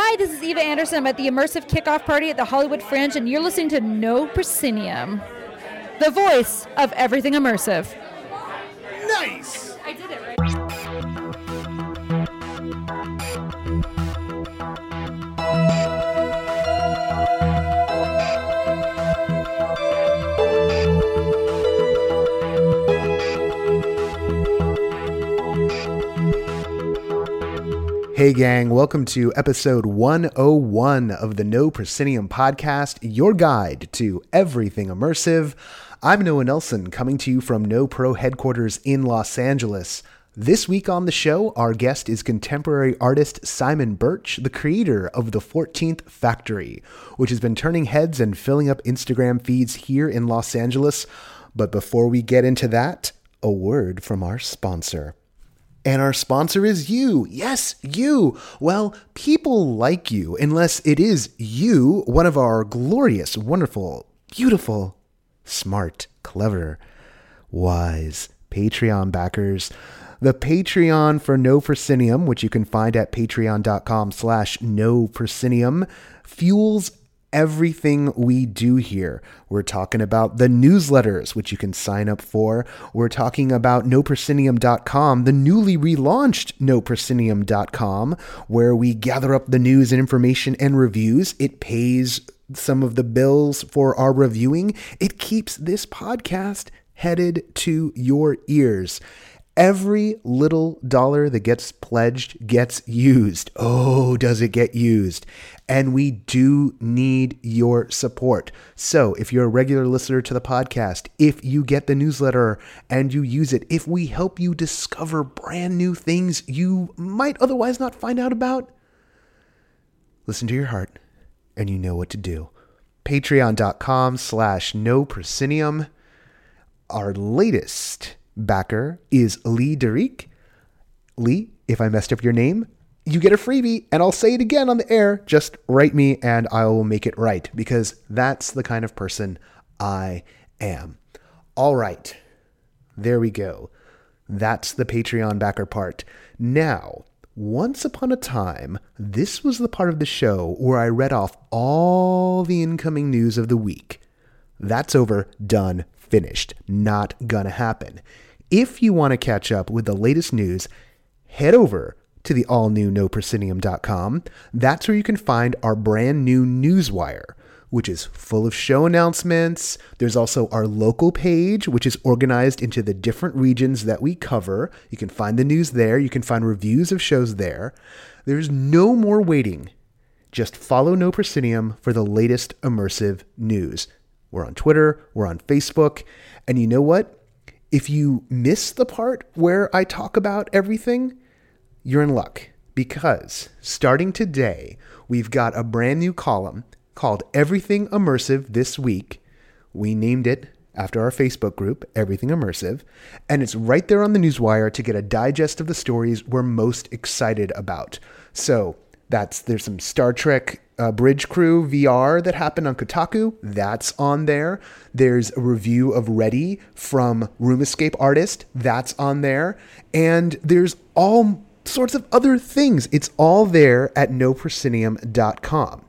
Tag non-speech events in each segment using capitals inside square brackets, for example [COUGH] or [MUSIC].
Hi, this is Eva Anderson. I'm at the immersive kickoff party at the Hollywood Fringe, and you're listening to No Proscenium, the voice of everything immersive. Nice! Hey, gang, welcome to episode 101 of the No Proscenium podcast, your guide to everything immersive. I'm Noah Nelson, coming to you from No Pro headquarters in Los Angeles. This week on the show, our guest is contemporary artist Simon Birch, the creator of The 14th Factory, which has been turning heads and filling up Instagram feeds here in Los Angeles. But before we get into that, a word from our sponsor. And our sponsor is you. Yes, you. Well, people like you, unless it is you, one of our glorious, wonderful, beautiful, smart, clever, wise Patreon backers. The Patreon for No Proscenium, which you can find at patreon.com slash no fuels everything we do here. We're talking about the newsletters, which you can sign up for. We're talking about noproscenium.com, the newly relaunched noproscenium.com, where we gather up the news and information and reviews. It pays some of the bills for our reviewing. It keeps this podcast headed to your ears. Every little dollar that gets pledged gets used. Oh, does it get used? And we do need your support. So, if you're a regular listener to the podcast, if you get the newsletter and you use it, if we help you discover brand new things you might otherwise not find out about, listen to your heart and you know what to do. Patreon.com slash no proscenium. Our latest backer is Lee Derek. Lee, if I messed up your name, you get a freebie, and I'll say it again on the air. Just write me and I will make it right because that's the kind of person I am. All right, there we go. That's the Patreon backer part. Now, once upon a time, this was the part of the show where I read off all the incoming news of the week. That's over, done, finished. Not gonna happen. If you want to catch up with the latest news, head over to the all new noproscenium.com. That's where you can find our brand new newswire, which is full of show announcements. There's also our local page, which is organized into the different regions that we cover. You can find the news there, you can find reviews of shows there. There's no more waiting. Just follow No Proscenium for the latest immersive news. We're on Twitter, we're on Facebook, and you know what? If you miss the part where I talk about everything, you're in luck because starting today, we've got a brand new column called Everything Immersive This Week. We named it after our Facebook group, Everything Immersive, and it's right there on the newswire to get a digest of the stories we're most excited about. So, that's there's some Star Trek uh, Bridge Crew VR that happened on Kotaku. That's on there. There's a review of Ready from Room Escape Artist. That's on there. And there's all sorts of other things. It's all there at noproscenium.com.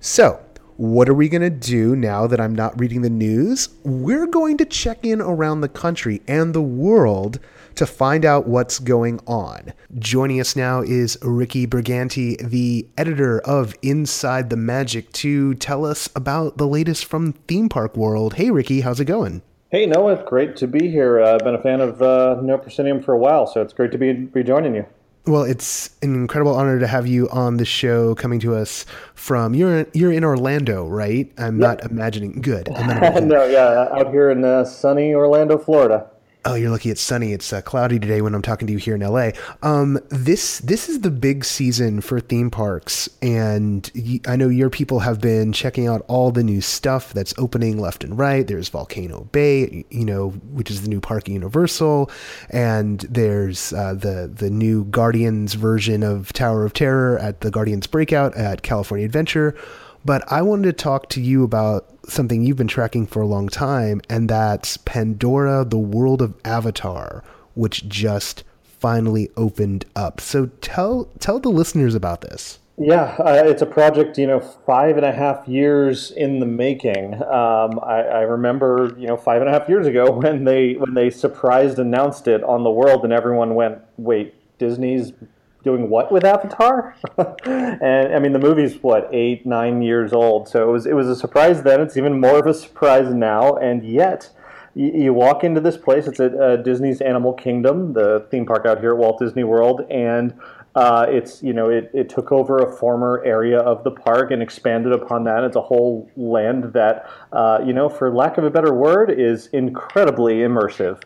So, what are we going to do now that I'm not reading the news? We're going to check in around the country and the world to find out what's going on. Joining us now is Ricky Brigante, the editor of Inside the Magic, to tell us about the latest from theme park world. Hey, Ricky, how's it going? Hey Noah, it's great to be here. Uh, I've been a fan of uh, No Proscenium for a while, so it's great to be, be joining you. Well, it's an incredible honor to have you on the show, coming to us from you're you're in Orlando, right? I'm not imagining good. I'm not [LAUGHS] imagining- no, yeah, out here in uh, sunny Orlando, Florida. Oh, you're lucky it's sunny. It's uh, cloudy today when I'm talking to you here in LA. Um, this this is the big season for theme parks, and y- I know your people have been checking out all the new stuff that's opening left and right. There's Volcano Bay, you know, which is the new park at Universal, and there's uh, the the new Guardians version of Tower of Terror at the Guardians Breakout at California Adventure. But I wanted to talk to you about something you've been tracking for a long time, and that's Pandora, the world of Avatar, which just finally opened up. So tell tell the listeners about this. Yeah, uh, it's a project, you know, five and a half years in the making. Um, I, I, remember, you know, five and a half years ago [LAUGHS] when they when they surprised announced it on the world, and everyone went, "Wait, Disney's doing what with Avatar?" [LAUGHS] and I mean, the movie's what eight, nine years old, so it was it was a surprise then. It's even more of a surprise now, and yet you, walk into this place. It's at uh, Disney's Animal Kingdom, the theme park out here at Walt Disney World, and uh, it's you know it, it took over a former area of the park and expanded upon that. It's a whole land that uh, you know, for lack of a better word, is incredibly immersive.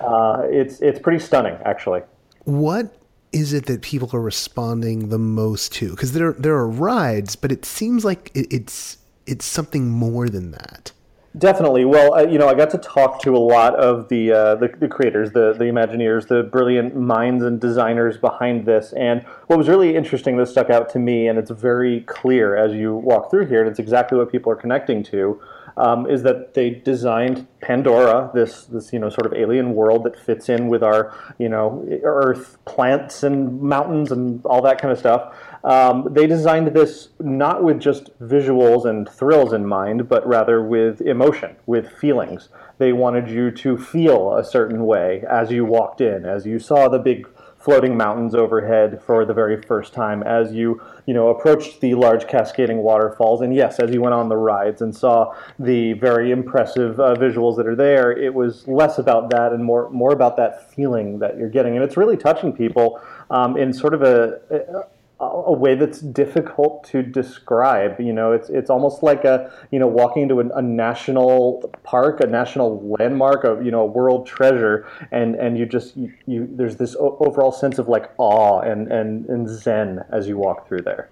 Uh, it's it's pretty stunning, actually. What is it that people are responding the most to? Because there there are rides, but it seems like it, it's it's something more than that. Definitely. Well, uh, you know, I got to talk to a lot of the, uh, the, the creators, the the Imagineers, the brilliant minds and designers behind this. And what was really interesting that stuck out to me, and it's very clear as you walk through here, and it's exactly what people are connecting to, um, is that they designed Pandora, this this you know sort of alien world that fits in with our you know Earth, plants and mountains and all that kind of stuff. Um, they designed this not with just visuals and thrills in mind, but rather with emotion, with feelings. They wanted you to feel a certain way as you walked in, as you saw the big floating mountains overhead for the very first time as you you know approached the large cascading waterfalls. And yes as you went on the rides and saw the very impressive uh, visuals that are there it was less about that and more more about that feeling that you're getting. And it's really touching people um, in sort of a, a way that's difficult to describe. You know, it's it's almost like a you know walking into a, a, national park, a national landmark, a you know a world treasure, and and you just you, you there's this overall sense of like awe and and and zen as you walk through there.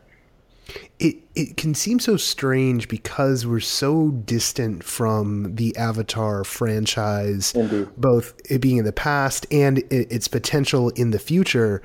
It it can seem so strange because we're so distant from the Avatar franchise, Indeed. both it being in the past and its potential in the future.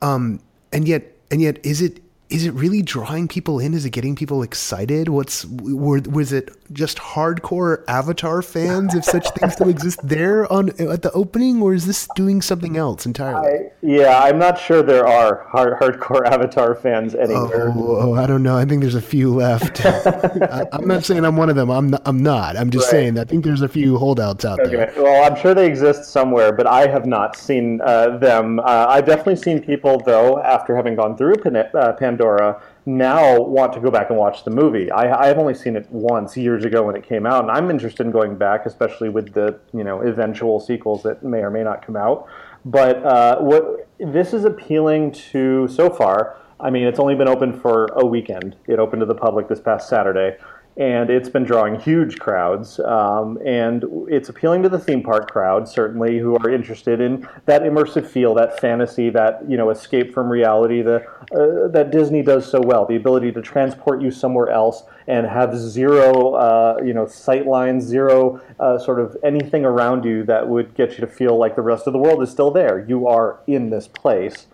Um, and yet and yet is it is it really drawing people in? Is it getting people excited? What's were, was it just hardcore Avatar fans, if such things still exist there on at the opening, or is this doing something else entirely? I, yeah, I'm not sure there are hard, hardcore Avatar fans anywhere. Oh, oh, I don't know. I think there's a few left. [LAUGHS] I, am not saying I'm one of them. I'm not, I'm not. I'm just right. saying I think there's a few holdouts out okay. there. Well, I'm sure they exist somewhere, but I have not seen uh, them. Uh, I've definitely seen people though after having gone through Pan- uh, Pandora Pandora now want to go back and watch the movie. I, have only seen it once years ago when it came out, and I'm interested in going back, especially with the you know eventual sequels that may or may not come out. But uh, what this is appealing to so far. I mean, it's only been open for a weekend. It opened to the public this past Saturday and it's been drawing huge crowds. Um, and it's appealing to the theme park crowd, certainly, who are interested in that immersive feel, that fantasy, that you know escape from reality, the, uh, that Disney does so well. The ability to transport you somewhere else and have zero, uh, you know, sight lines, zero uh, sort of anything around you that would get you to feel like the rest of the world is still there. You are in this place.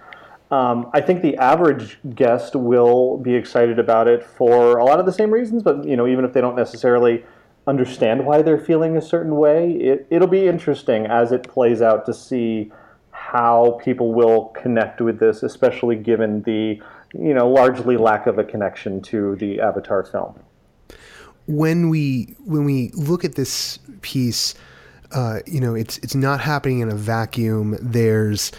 Um, I think the average guest will be excited about it for a lot of the same reasons, but you know, even if they don't necessarily understand why they're feeling a certain way, it, it'll be interesting as it plays out to see how people will connect with this, especially given the you know largely lack of a connection to the Avatar film. When we when we look at this piece, uh, you know, it's it's not happening in a vacuum. There's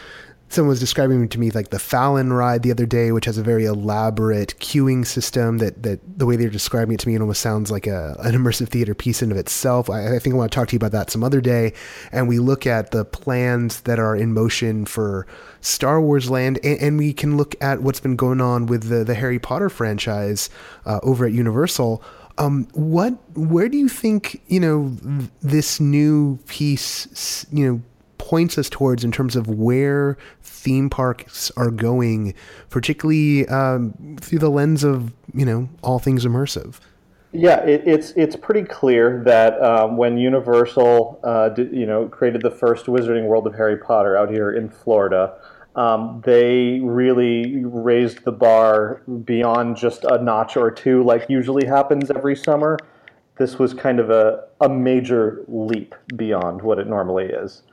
someone was describing to me like the Fallon ride the other day, which has a very elaborate queuing system that, that the way they're describing it to me, it almost sounds like a, an immersive theater piece in of itself. I, I think I want to talk to you about that some other day. And we look at the plans that are in motion for Star Wars land, and, and we can look at what's been going on with the, the Harry Potter franchise uh, over at Universal. Um, what, where do you think, you know, this new piece, you know, points us towards in terms of where theme parks are going, particularly um, through the lens of you know all things immersive. Yeah, it, it's it's pretty clear that um, when Universal, uh, did, you know, created the first Wizarding World of Harry Potter out here in Florida, um, they really raised the bar beyond just a notch or two, like usually happens every summer. This was kind of a, a major leap beyond what it normally is.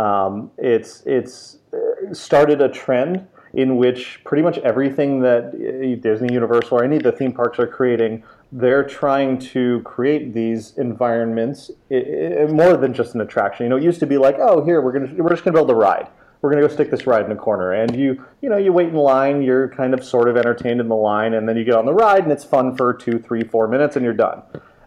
Um, it's it's uh, started a trend in which pretty much everything that uh, Disney, Universal, or any of the theme parks are creating, they're trying to create these environments more than just an attraction. You know, it used to be like, oh, here we're gonna we're just gonna build a ride. We're gonna go stick this ride in a corner, and you you know you wait in line, you're kind of sort of entertained in the line, and then you get on the ride, and it's fun for two, three, four minutes, and you're done.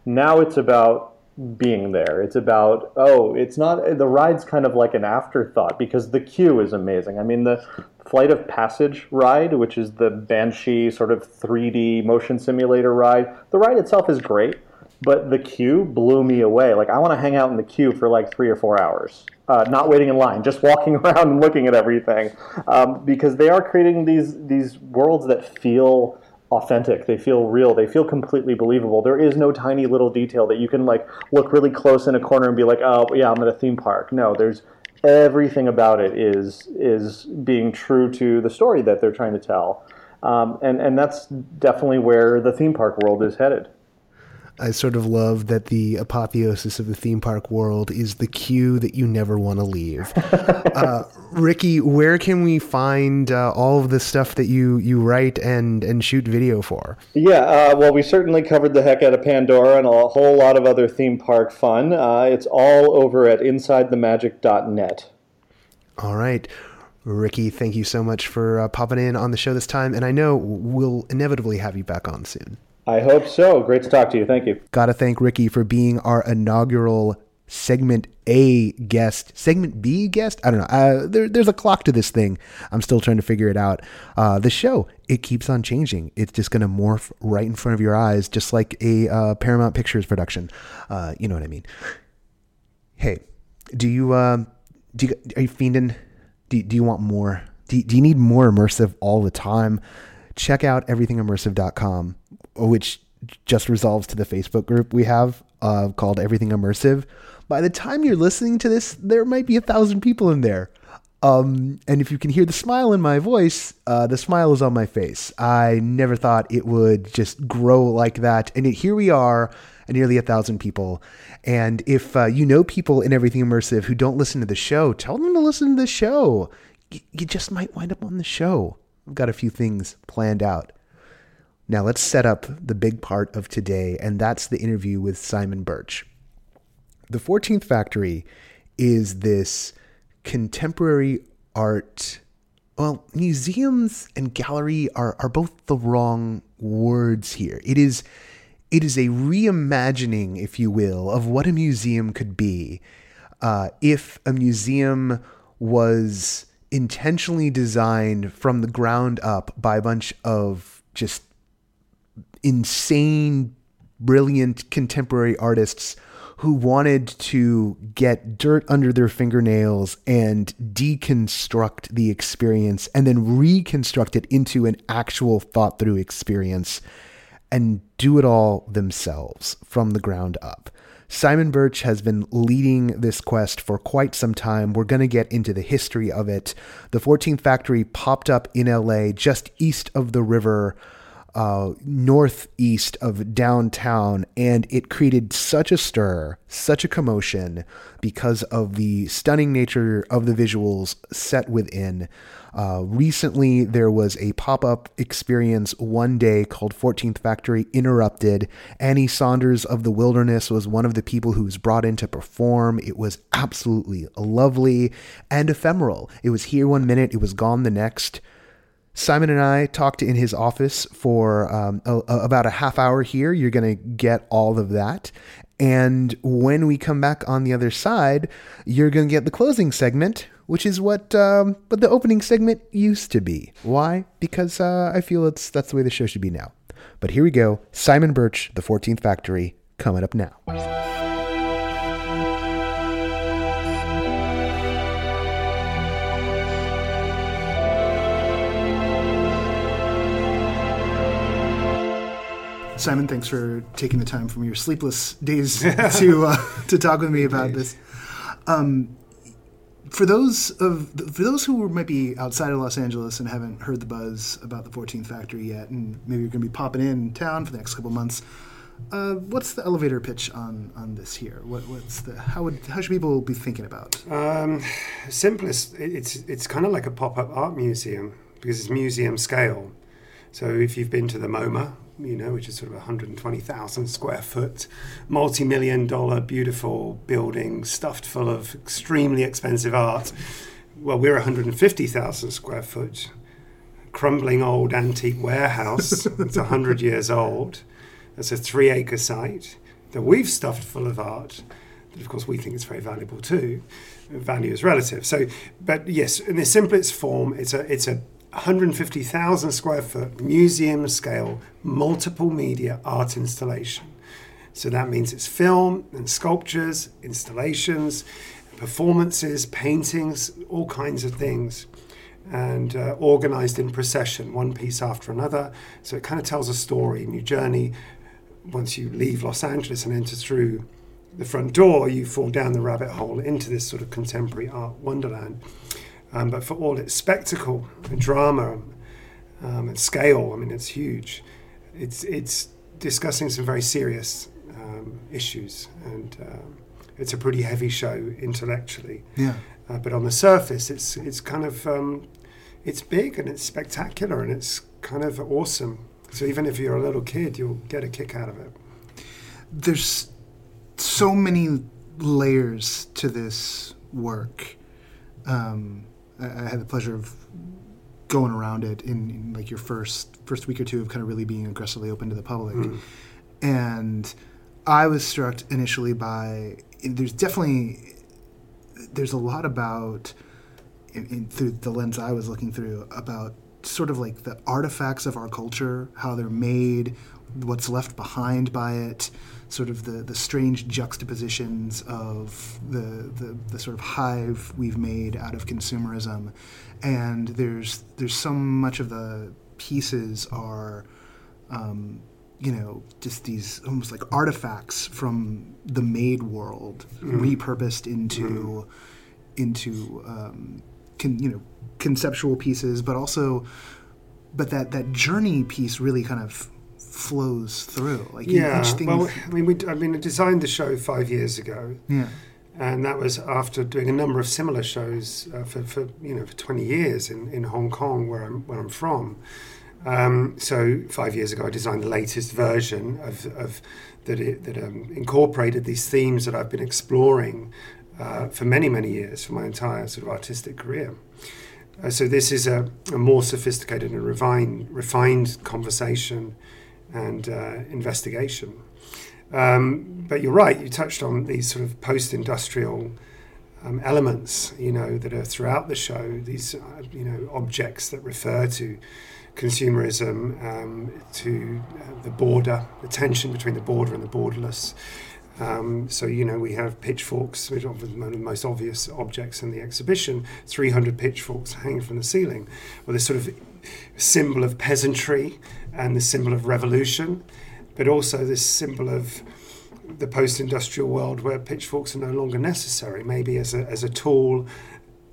Now it's about being there. It's about oh, it's not the ride's kind of like an afterthought because the queue is amazing. I mean the Flight of Passage ride, which is the Banshee sort of 3D motion simulator ride. The ride itself is great, but the queue blew me away. Like I want to hang out in the queue for like three or four hours, uh, not waiting in line, [LAUGHS] just walking around and looking at everything, um, because they are creating these these worlds that feel authentic. They feel real. They feel completely believable. There is no tiny little detail that you can like look really close in a corner and be like, oh yeah, I'm at a theme park. No, there's everything about it is is being true to the story that they're trying to tell. Um, and and that's definitely where the theme park world is headed. I sort of love that the apotheosis of the theme park world is the queue that you never want to leave. [LAUGHS] uh, Ricky, where can we find uh, all of the stuff that you, you write and, and shoot video for? Yeah, uh, well, we certainly covered the heck out of Pandora and a whole lot of other theme park fun. Uh, it's all over at InsideTheMagic.net. All right. Ricky, thank you so much for uh, popping in on the show this time, and I know we'll inevitably have you back on soon. I hope so. Great to talk to you. Thank you. Gotta thank Ricky for being our inaugural segment A guest, segment B guest. I don't know. Uh, there, there's a clock to this thing. I'm still trying to figure it out. Uh, the show it keeps on changing. It's just gonna morph right in front of your eyes, just like a uh, Paramount Pictures production. Uh, you know what I mean? Hey, do you um, do you are you fiending? Do, do you want more? Do, do you need more immersive all the time? Check out everythingimmersive.com which just resolves to the Facebook group we have uh, called Everything Immersive. By the time you're listening to this, there might be a thousand people in there. Um, and if you can hear the smile in my voice, uh, the smile is on my face. I never thought it would just grow like that. And it, here we are, nearly a thousand people. And if uh, you know people in Everything Immersive who don't listen to the show, tell them to listen to the show. Y- you just might wind up on the show. I've got a few things planned out. Now, let's set up the big part of today, and that's the interview with Simon Birch. The 14th Factory is this contemporary art. Well, museums and gallery are, are both the wrong words here. It is it is a reimagining, if you will, of what a museum could be uh, if a museum was intentionally designed from the ground up by a bunch of just insane, brilliant contemporary artists who wanted to get dirt under their fingernails and deconstruct the experience and then reconstruct it into an actual thought through experience and do it all themselves from the ground up. Simon Birch has been leading this quest for quite some time. We're going to get into the history of it. The 14th Factory popped up in LA just east of the river uh, northeast of downtown, and it created such a stir, such a commotion because of the stunning nature of the visuals set within. Uh, recently, there was a pop up experience one day called 14th Factory Interrupted. Annie Saunders of the Wilderness was one of the people who was brought in to perform. It was absolutely lovely and ephemeral. It was here one minute, it was gone the next. Simon and I talked in his office for um, a, a, about a half hour here. You're going to get all of that. And when we come back on the other side, you're going to get the closing segment, which is what um, the opening segment used to be. Why? Because uh, I feel it's that's the way the show should be now. But here we go. Simon Birch, The 14th Factory, coming up now. Simon, thanks for taking the time from your sleepless days [LAUGHS] to uh, to talk with me about this. Um, for those of for those who might be outside of Los Angeles and haven't heard the buzz about the 14th Factory yet, and maybe you're going to be popping in town for the next couple months, uh, what's the elevator pitch on on this here? What, what's the how would how should people be thinking about? Um, simplest, it's it's kind of like a pop up art museum because it's museum scale. So if you've been to the MoMA, you know, which is sort of 120,000 square foot, multi million dollar, beautiful building stuffed full of extremely expensive art. Well, we're 150,000 square foot, crumbling old antique warehouse. [LAUGHS] it's 100 years old. It's a three acre site that we've stuffed full of art. But of course, we think it's very valuable too. Value is relative. So, but yes, in the simplest form, it's a it's a 150,000 square foot museum scale multiple media art installation. So that means it's film and sculptures, installations, performances, paintings, all kinds of things, and uh, organized in procession, one piece after another. So it kind of tells a story and your journey. Once you leave Los Angeles and enter through the front door, you fall down the rabbit hole into this sort of contemporary art wonderland. Um, but for all its spectacle and drama um, and scale, I mean, it's huge. It's it's discussing some very serious um, issues, and um, it's a pretty heavy show intellectually. Yeah. Uh, but on the surface, it's it's kind of um, it's big and it's spectacular and it's kind of awesome. So even if you're a little kid, you'll get a kick out of it. There's so many layers to this work. Um, I, had the pleasure of going around it in, in, like your first first week or two of kind of really being aggressively open to the public, Mm. and I was struck initially by there's definitely there's a lot about in, in, through the lens I was looking through about sort of like the artifacts of our culture, how they're made, what's left behind by it, sort of the, the strange juxtapositions of the, the, the sort of hive we've made out of consumerism. And there's there's so much of the pieces are um, you know, just these almost like artifacts from the made world repurposed into into um, con, you know conceptual pieces, but also but that that journey piece really kind of flows through. Like Yeah. each thing. Well, I mean, we, I mean, I designed the show five years ago, yeah. and that was after doing a number of similar shows uh, for, for you know for 20 years in, in Hong Kong, where I'm where I'm from. Um, so five years ago, I designed the latest version of, of that it, that um, incorporated these themes that I've been exploring uh, for many many years for my entire sort of artistic career. Uh, so this is a, a more sophisticated and refined refined conversation and uh, investigation. Um, but you're right. You touched on these sort of post-industrial um, elements, you know, that are throughout the show. These, uh, you know, objects that refer to consumerism, um, to uh, the border, the tension between the border and the borderless. Um, so you know we have pitchforks, which are one of the most obvious objects in the exhibition. 300 pitchforks hanging from the ceiling, with this sort of symbol of peasantry and the symbol of revolution, but also this symbol of the post-industrial world where pitchforks are no longer necessary, maybe as a, as a tool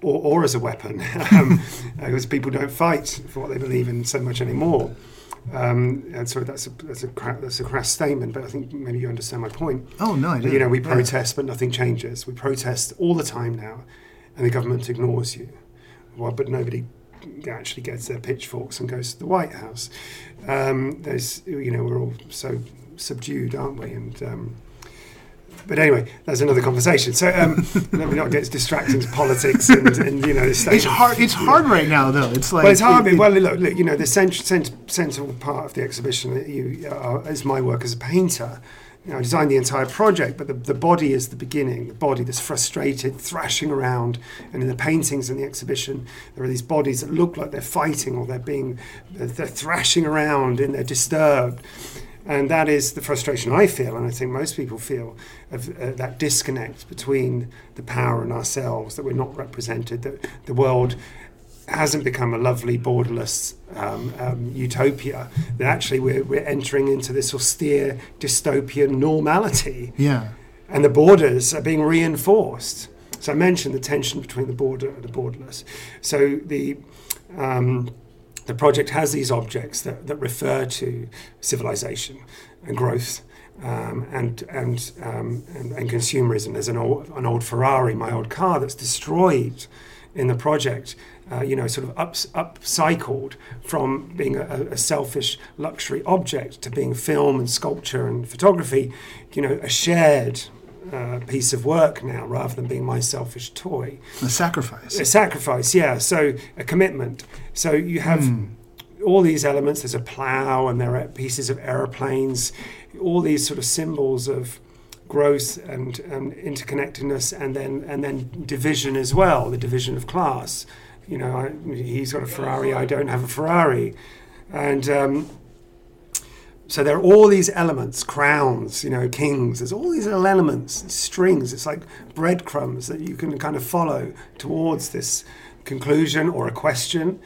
or, or as a weapon, [LAUGHS] um, [LAUGHS] because people don't fight for what they believe in so much anymore. Um, and so that's a, that's, a cra- that's a crass statement, but I think maybe you understand my point. Oh no, I But, didn't. you know, we Yeah. protest, but nothing changes. We protest all the time now, and the government ignores you. Well, but nobody actually gets their pitchforks and goes to the White House. Um, there's, you know, we're all so subdued, aren't we? And um, but anyway, that's another conversation. So um, [LAUGHS] let me not get distracted to politics and, and you know, state [LAUGHS] It's hard. It's hard right now, though. It's like well, it's hard. it- it- well, look, look, you know, the cent- cent- central part of the exhibition you, uh, is my work as a painter. You know, I designed the entire project, but the, the body is the beginning. The body that's frustrated, thrashing around, and in the paintings in the exhibition, there are these bodies that look like they're fighting or they're being, they're, they're thrashing around and they're disturbed. And that is the frustration I feel, and I think most people feel, of uh, that disconnect between the power and ourselves, that we're not represented, that the world hasn't become a lovely borderless um, um, utopia, that actually we're, we're entering into this austere dystopian normality yeah. and the borders are being reinforced. So I mentioned the tension between the border and the borderless. So the um, the project has these objects that, that refer to civilization and growth um, and and, um, and and consumerism. There's an old an old Ferrari, my old car, that's destroyed in the project, uh, you know, sort of up, upcycled from being a, a, selfish luxury object to being film and sculpture and photography, you know, a shared uh, piece of work now rather than being my selfish toy. A sacrifice. A sacrifice, yeah. So a commitment. So you have. Mm. All these elements, there's a plow and there are pieces of aeroplanes, all these sort of symbols of growth and, and interconnectedness and then and then division as well the division of class you know I, he's got a ferrari i don't have a ferrari and um, so there are all these elements crowns you know kings there's all these little elements strings it's like breadcrumbs that you can kind of follow towards this conclusion or a question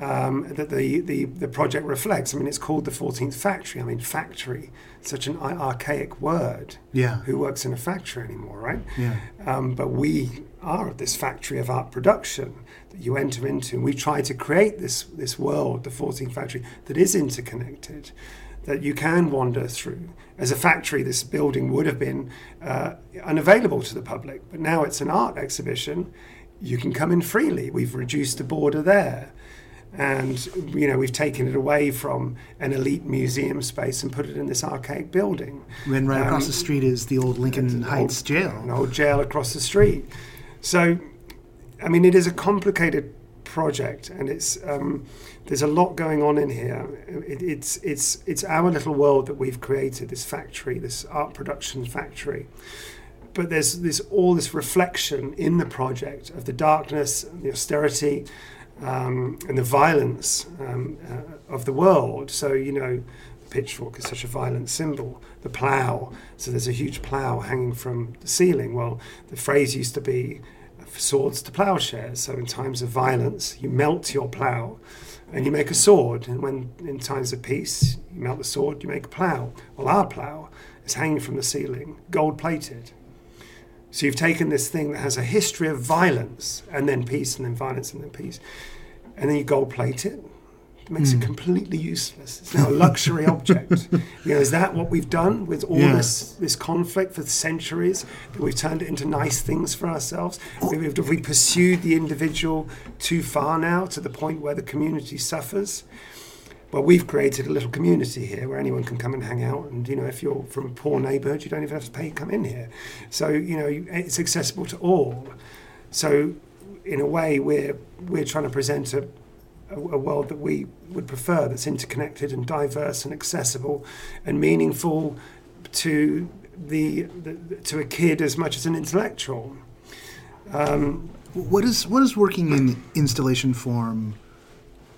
um, that the, the, the project reflects. I mean, it's called the 14th Factory. I mean, factory, such an archaic word. Yeah. Who works in a factory anymore, right? Yeah. Um, but we are this factory of art production you enter into. And we try to create this, this world, the 14th Factory, that is interconnected, that you can wander through. As a factory, this building would have been uh, unavailable to the public, but now it's an art exhibition. You can come in freely. We've reduced the border there and you know we've taken it away from an elite museum space and put it in this archaic building. And right um, across the street is the old Lincoln Heights old, jail. An old jail across the street. So, I mean, it is a complicated project, and it's um, there's a lot going on in here. It, it's it's it's our little world that we've created. This factory, this art production factory. But there's this all this reflection in the project of the darkness, the austerity, um, and the violence um, uh, of the world. So, you know, the pitchfork is such a violent symbol. The plough, so there's a huge plough hanging from the ceiling. Well, the phrase used to be swords to ploughshares. So, in times of violence, you melt your plough and you make a sword. And when in times of peace, you melt the sword, you make a plough. Well, our plough is hanging from the ceiling, gold plated. So you've taken this thing that has a history of violence and then peace and then violence and then peace, and then you gold plate it. It makes mm. it completely useless. It's now a luxury object. [LAUGHS] You know, is that what we've done with all yeah. this this conflict for centuries? That we've turned it into nice things for ourselves. Have we pursued the individual too far now to the point where the community suffers? well, we've created a little community here where anyone can come and hang out. And, you know, if you're from a poor neighbourhood, you don't even have to pay to come in here. So, you know, it's accessible to all. So, in a way, we're, we're trying to present a, a, world that we would prefer that's interconnected and diverse and accessible and meaningful to the, the to a kid as much as an intellectual. Um, what is what does working in installation form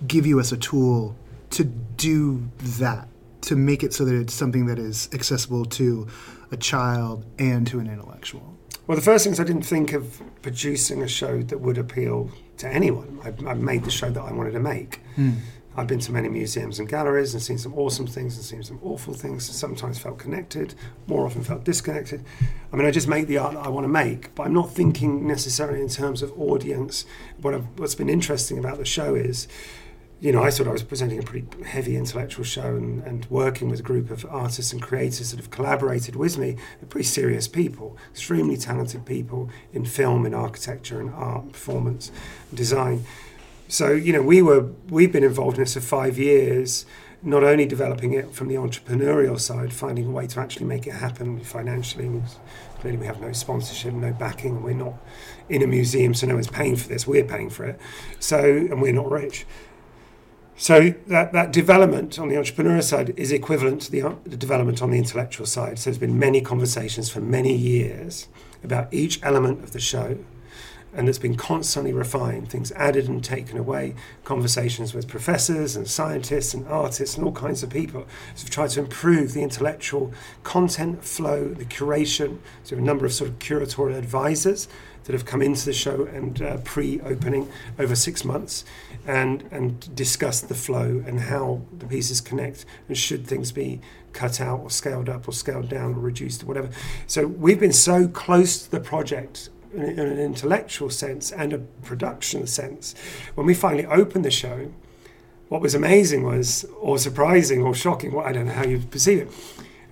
give you as a tool to do that, to make it so that it's something that is accessible to a child and to an intellectual? Well, the first thing is I didn't think of producing a show that would appeal to anyone. I, I made the show that I wanted to make. Mm. I've been to many museums and galleries and seen some awesome things and seen some awful things. Sometimes felt connected, more often felt disconnected. I mean, I just make the art that I want to make, but I'm not thinking necessarily in terms of audience. What I've, what's been interesting about the show is you know, I thought I was presenting a pretty heavy intellectual show and, and working with a group of artists and creators that have collaborated with me. They're pretty serious people, extremely talented people in film, in architecture, and art, performance, and design. So, you know, we were we've been involved in this for five years, not only developing it from the entrepreneurial side, finding a way to actually make it happen financially. Clearly, we have no sponsorship, no backing, we're not in a museum, so no one's paying for this. We're paying for it. So, and we're not rich. So that, that development on the entrepreneur side is equivalent to the, the development on the intellectual side. So there's been many conversations for many years about each element of the show, and it's been constantly refined, things added and taken away, conversations with professors and scientists and artists and all kinds of people. So we've tried to improve the intellectual content flow, the curation. So a number of sort of curatorial advisors that have come into the show and uh, pre-opening over six months and and discuss the flow and how the pieces connect and should things be cut out or scaled up or scaled down or reduced or whatever. So we've been so close to the project in, in an intellectual sense and a production sense. When we finally opened the show, what was amazing was, or surprising or shocking, well, I don't know how you perceive it,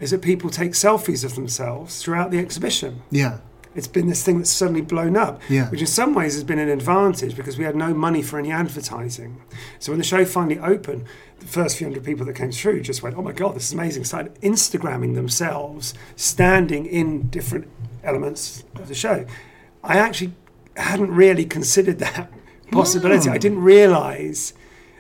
is that people take selfies of themselves throughout the exhibition. Yeah It's been this thing that's suddenly blown up, Yeah. which in some ways has been an advantage because we had no money for any advertising. So when the show finally opened, the first few hundred people that came through just went, "Oh my god, this is amazing!" Started Instagramming themselves, standing in different elements of the show. I actually hadn't really considered that [LAUGHS] possibility. I hmm. didn't realise.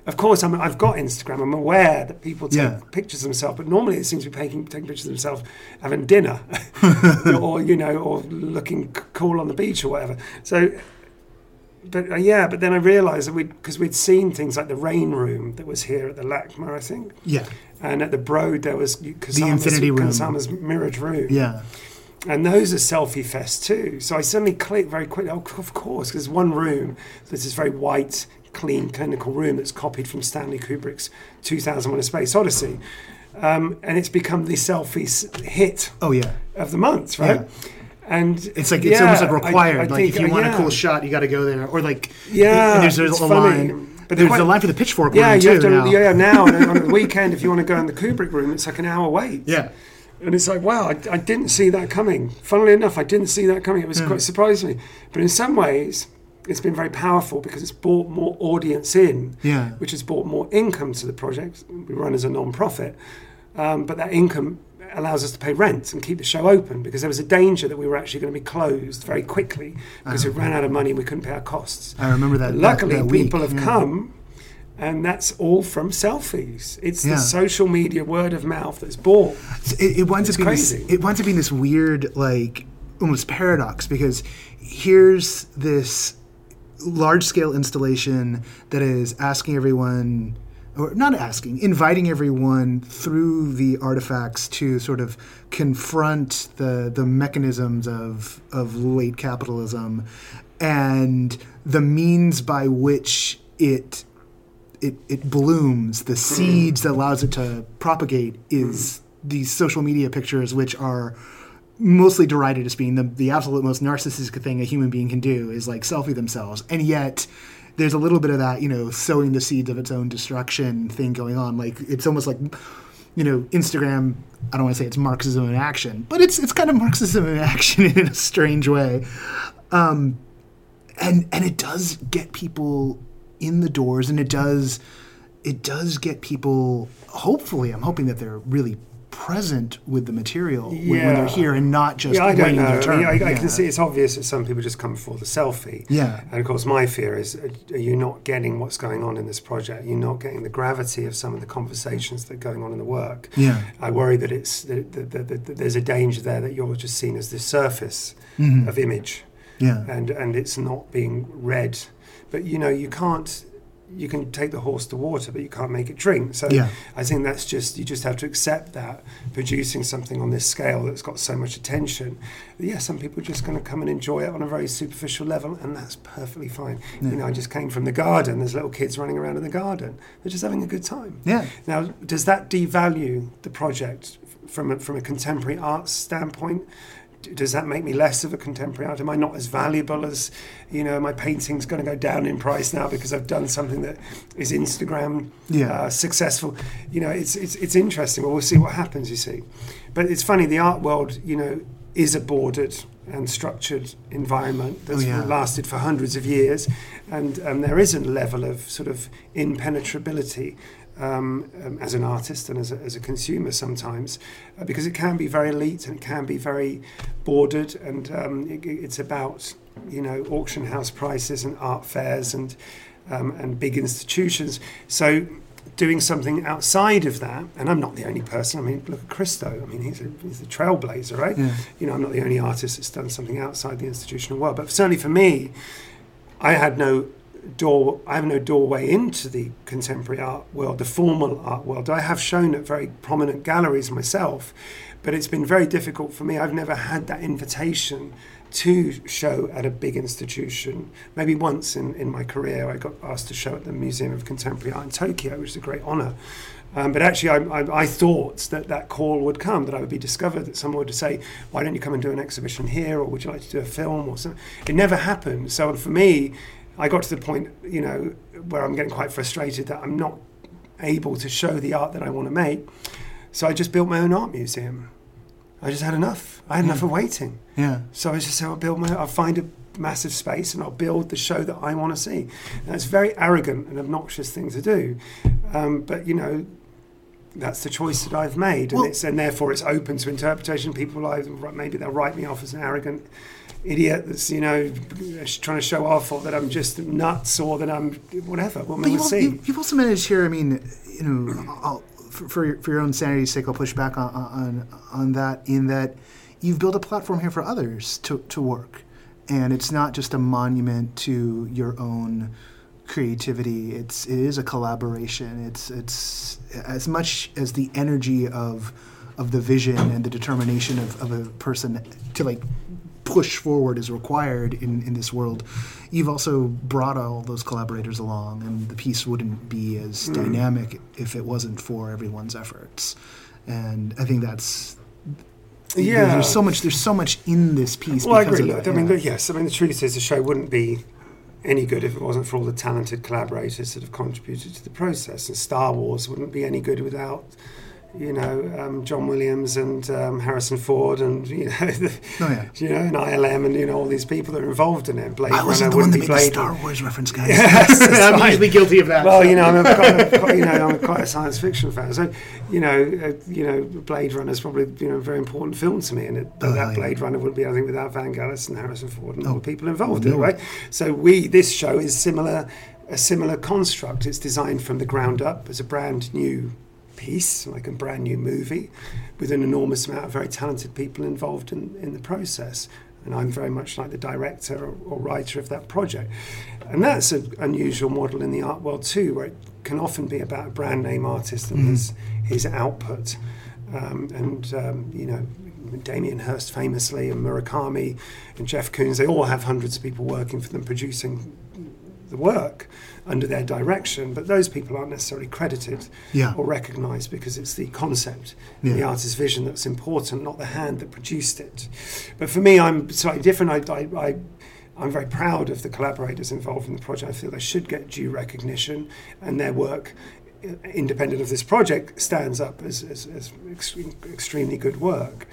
Of course, I'm, I've got Instagram. I'm aware that people take Yeah. pictures of themselves, but normally it seems to be taking, taking pictures of themselves having dinner, [LAUGHS] or you know, or looking cool on the beach or whatever. So, but uh, yeah, but then I realised that we because we'd seen things like the rain room that was here at the LACMA, I think, Yeah. and at the Broad there was Kusama's, Infinity Room. Kusama's mirrored room, Yeah. and those are selfie fest too. So I suddenly clicked very quickly. Oh, of course, because one room there's this very white, clean, clinical room that's copied from Stanley Kubrick's 2001: A Space Odyssey, um, and it's become the selfie hit Oh yeah. of the month, right? Yeah. And It's like it's almost like yeah, I- required. I like think, if you uh, want yeah. a cool shot, you got to go there. Or like Yeah, there's, there's a funny. line. But the there's que- a line for the pitchfork Yeah, line you have to. now. Yeah, now on, on the [LAUGHS] weekend, if you want to go in the Kubrick room, it's like an hour wait. Yeah. And it's like, wow, I, I didn't see that coming. Funnily enough, I didn't see that coming. It was quite surprising me. But in some ways, it's been very powerful because it's brought more audience in, Yeah. which has brought more income to the project. We run as a non-profit, um, but that income allows us to pay rent and keep the show open because there was a danger that we were actually going to be closed very quickly because we ran out of money and we couldn't pay our costs. I remember that. that- Luckily, that week, people have yeah. come, and that's all from selfies. It's Yeah. the social media word of mouth that's bought. It, it winds It's up being this, it winds up being this weird like almost paradox because here's this large scale installation that is asking everyone or not asking inviting everyone through the artifacts to sort of confront the the mechanisms of of late capitalism and the means by which it it, it blooms, the seeds that allows it to propagate is hmm. these social media pictures, which are mostly derided as being the, the absolute most narcissistic thing a human being can do is like selfie themselves. And yet there's a little bit of that, you know, sowing the seeds of its own destruction thing going on. Like it's almost like you know, Instagram, I don't want to say it's Marxism in action, but it's it's kind of Marxism in action [LAUGHS] in a strange way. Um, and and it does get people in the doors and it does it does get people hopefully i'm hoping that they're really present with the material when, when they're here and not just Yeah, I don't know. their turn. I, mean, I, I can see it's obvious that some people just come for the selfie. Yeah. And of course, my fear is are you not getting what's going on in this project? You're not getting the gravity of some of the conversations that are going on in the work. Yeah. I worry that it's that, that, that, that, that there's a danger there that you're just seen as the surface Mm-hmm. of image, yeah and and it's not being read. But you know, you can't. You can take the horse to water, but you can't make it drink. So Yeah. I think that's just you just have to accept that producing something on this scale that's got so much attention. Yeah, some people are just going to come and enjoy it on a very superficial level, and that's perfectly fine. You know, I just came from the garden. There's little kids running around in the garden. They're just having a good time. Yeah. Now, does that devalue the project from a, from a contemporary arts standpoint? Does that make me less of a contemporary artist? Am I not as valuable as, you know, my painting's going to go down in price now because I've done something that is Instagram Yeah. uh, successful? You know, it's, it's it's interesting. Well, we'll see what happens. You see, but it's funny. The art world, you know, is a bordered and structured environment that's Oh, yeah. lasted for hundreds of years, and um, there is a level of sort of impenetrability um, um, as an artist and as a, as a consumer sometimes, uh, because it can be very elite and it can be very bordered, and um, it, it's about you know auction house prices and art fairs and um, and big institutions. So doing something outside of that, and I'm not the only person. I mean, look at Christo. I mean, he's a, he's a trailblazer, right? Yeah. You know, I'm not the only artist that's done something outside the institutional world, but certainly for me, I had no door. I have no doorway into the contemporary art world, the formal art world. I have shown at very prominent galleries myself, but it's been very difficult for me. I've never had that invitation to show at a big institution. Maybe once in, in my career, I got asked to show at the Museum of Contemporary Art in Tokyo, which is a great honour. Um, but actually, I, I, I thought that that call would come, that I would be discovered, that someone would say, "Why don't you come and do an exhibition here, or would you like to do a film?" Or something. It never happened. So for me, I got to the point, you know, where I'm getting quite frustrated that I'm not able to show the art that I want to make. So I just built my own art museum. I just had enough. I had enough of waiting. Yeah. So I just said, I'll build my, I'll find a massive space and I'll build the show that I want to see. And it's a very arrogant and obnoxious thing to do. Um, but, you know, that's the choice that I've made. And, Well- it's, and therefore it's open to interpretation. People like, maybe they'll write me off as an arrogant idiot that's, you know, trying to show off or that I'm just nuts or that I'm whatever. We'll, But we'll see. you- you've also managed here. I mean, you know, I'll, for for your, for your own sanity's sake, I'll push back on, on on that. In that, you've built a platform here for others to to work, and it's not just a monument to your own creativity. It's it is a collaboration. It's it's as much as the energy of of the vision and the determination of, of a person to like push forward is required in, in this world. You've also brought all those collaborators along, and the piece wouldn't be as hmm. dynamic if it wasn't for everyone's efforts. And I think that's Yeah. There's so much. There's so much in this piece. Well, I because agree. it, I mean, yes. I mean, the truth is, the show wouldn't be any good if it wasn't for all the talented collaborators that have contributed to the process. And Star Wars wouldn't be any good without, you know, um, John Williams and um, Harrison Ford and you know, the, [LAUGHS] Oh, yeah. you know, and ILM and you know all these people that are involved in it. Blade I wasn't Runner the one that be made the Blade. Star Wars reference, [LAUGHS] guys. Yes, I'm right. usually guilty of that. Well, you know, I'm a, quite a, quite, you know, I'm quite a science fiction fan. So, you know, uh, you know, Blade Runner is probably you know a very important film to me, and it, Oh, that yeah. Blade Runner wouldn't be anything without Vangelis and Harrison Ford and all Oh, the people involved no in it, right? So, we this show is similar, a similar construct. It's designed from the ground up as a brand new piece, like a brand new movie, with an enormous amount of very talented people involved in, in the process. And I'm very much like the director or, or writer of that project. And that's an unusual model in the art world too, where it can often be about a brand name artist and his, his output. Um, and, um, you know, Damien Hirst famously, and Murakami, and Jeff Koons, they all have hundreds of people working for them producing the work under their direction, but those people aren't necessarily credited Yeah. or recognised because it's the concept, Yeah. the artist's vision that's important, not the hand that produced it. But for me, I'm slightly different. I, I, I, I'm very proud of the collaborators involved in the project. I feel they should get due recognition, and their work, independent of this project, stands up as, as, as extreme, extremely good work.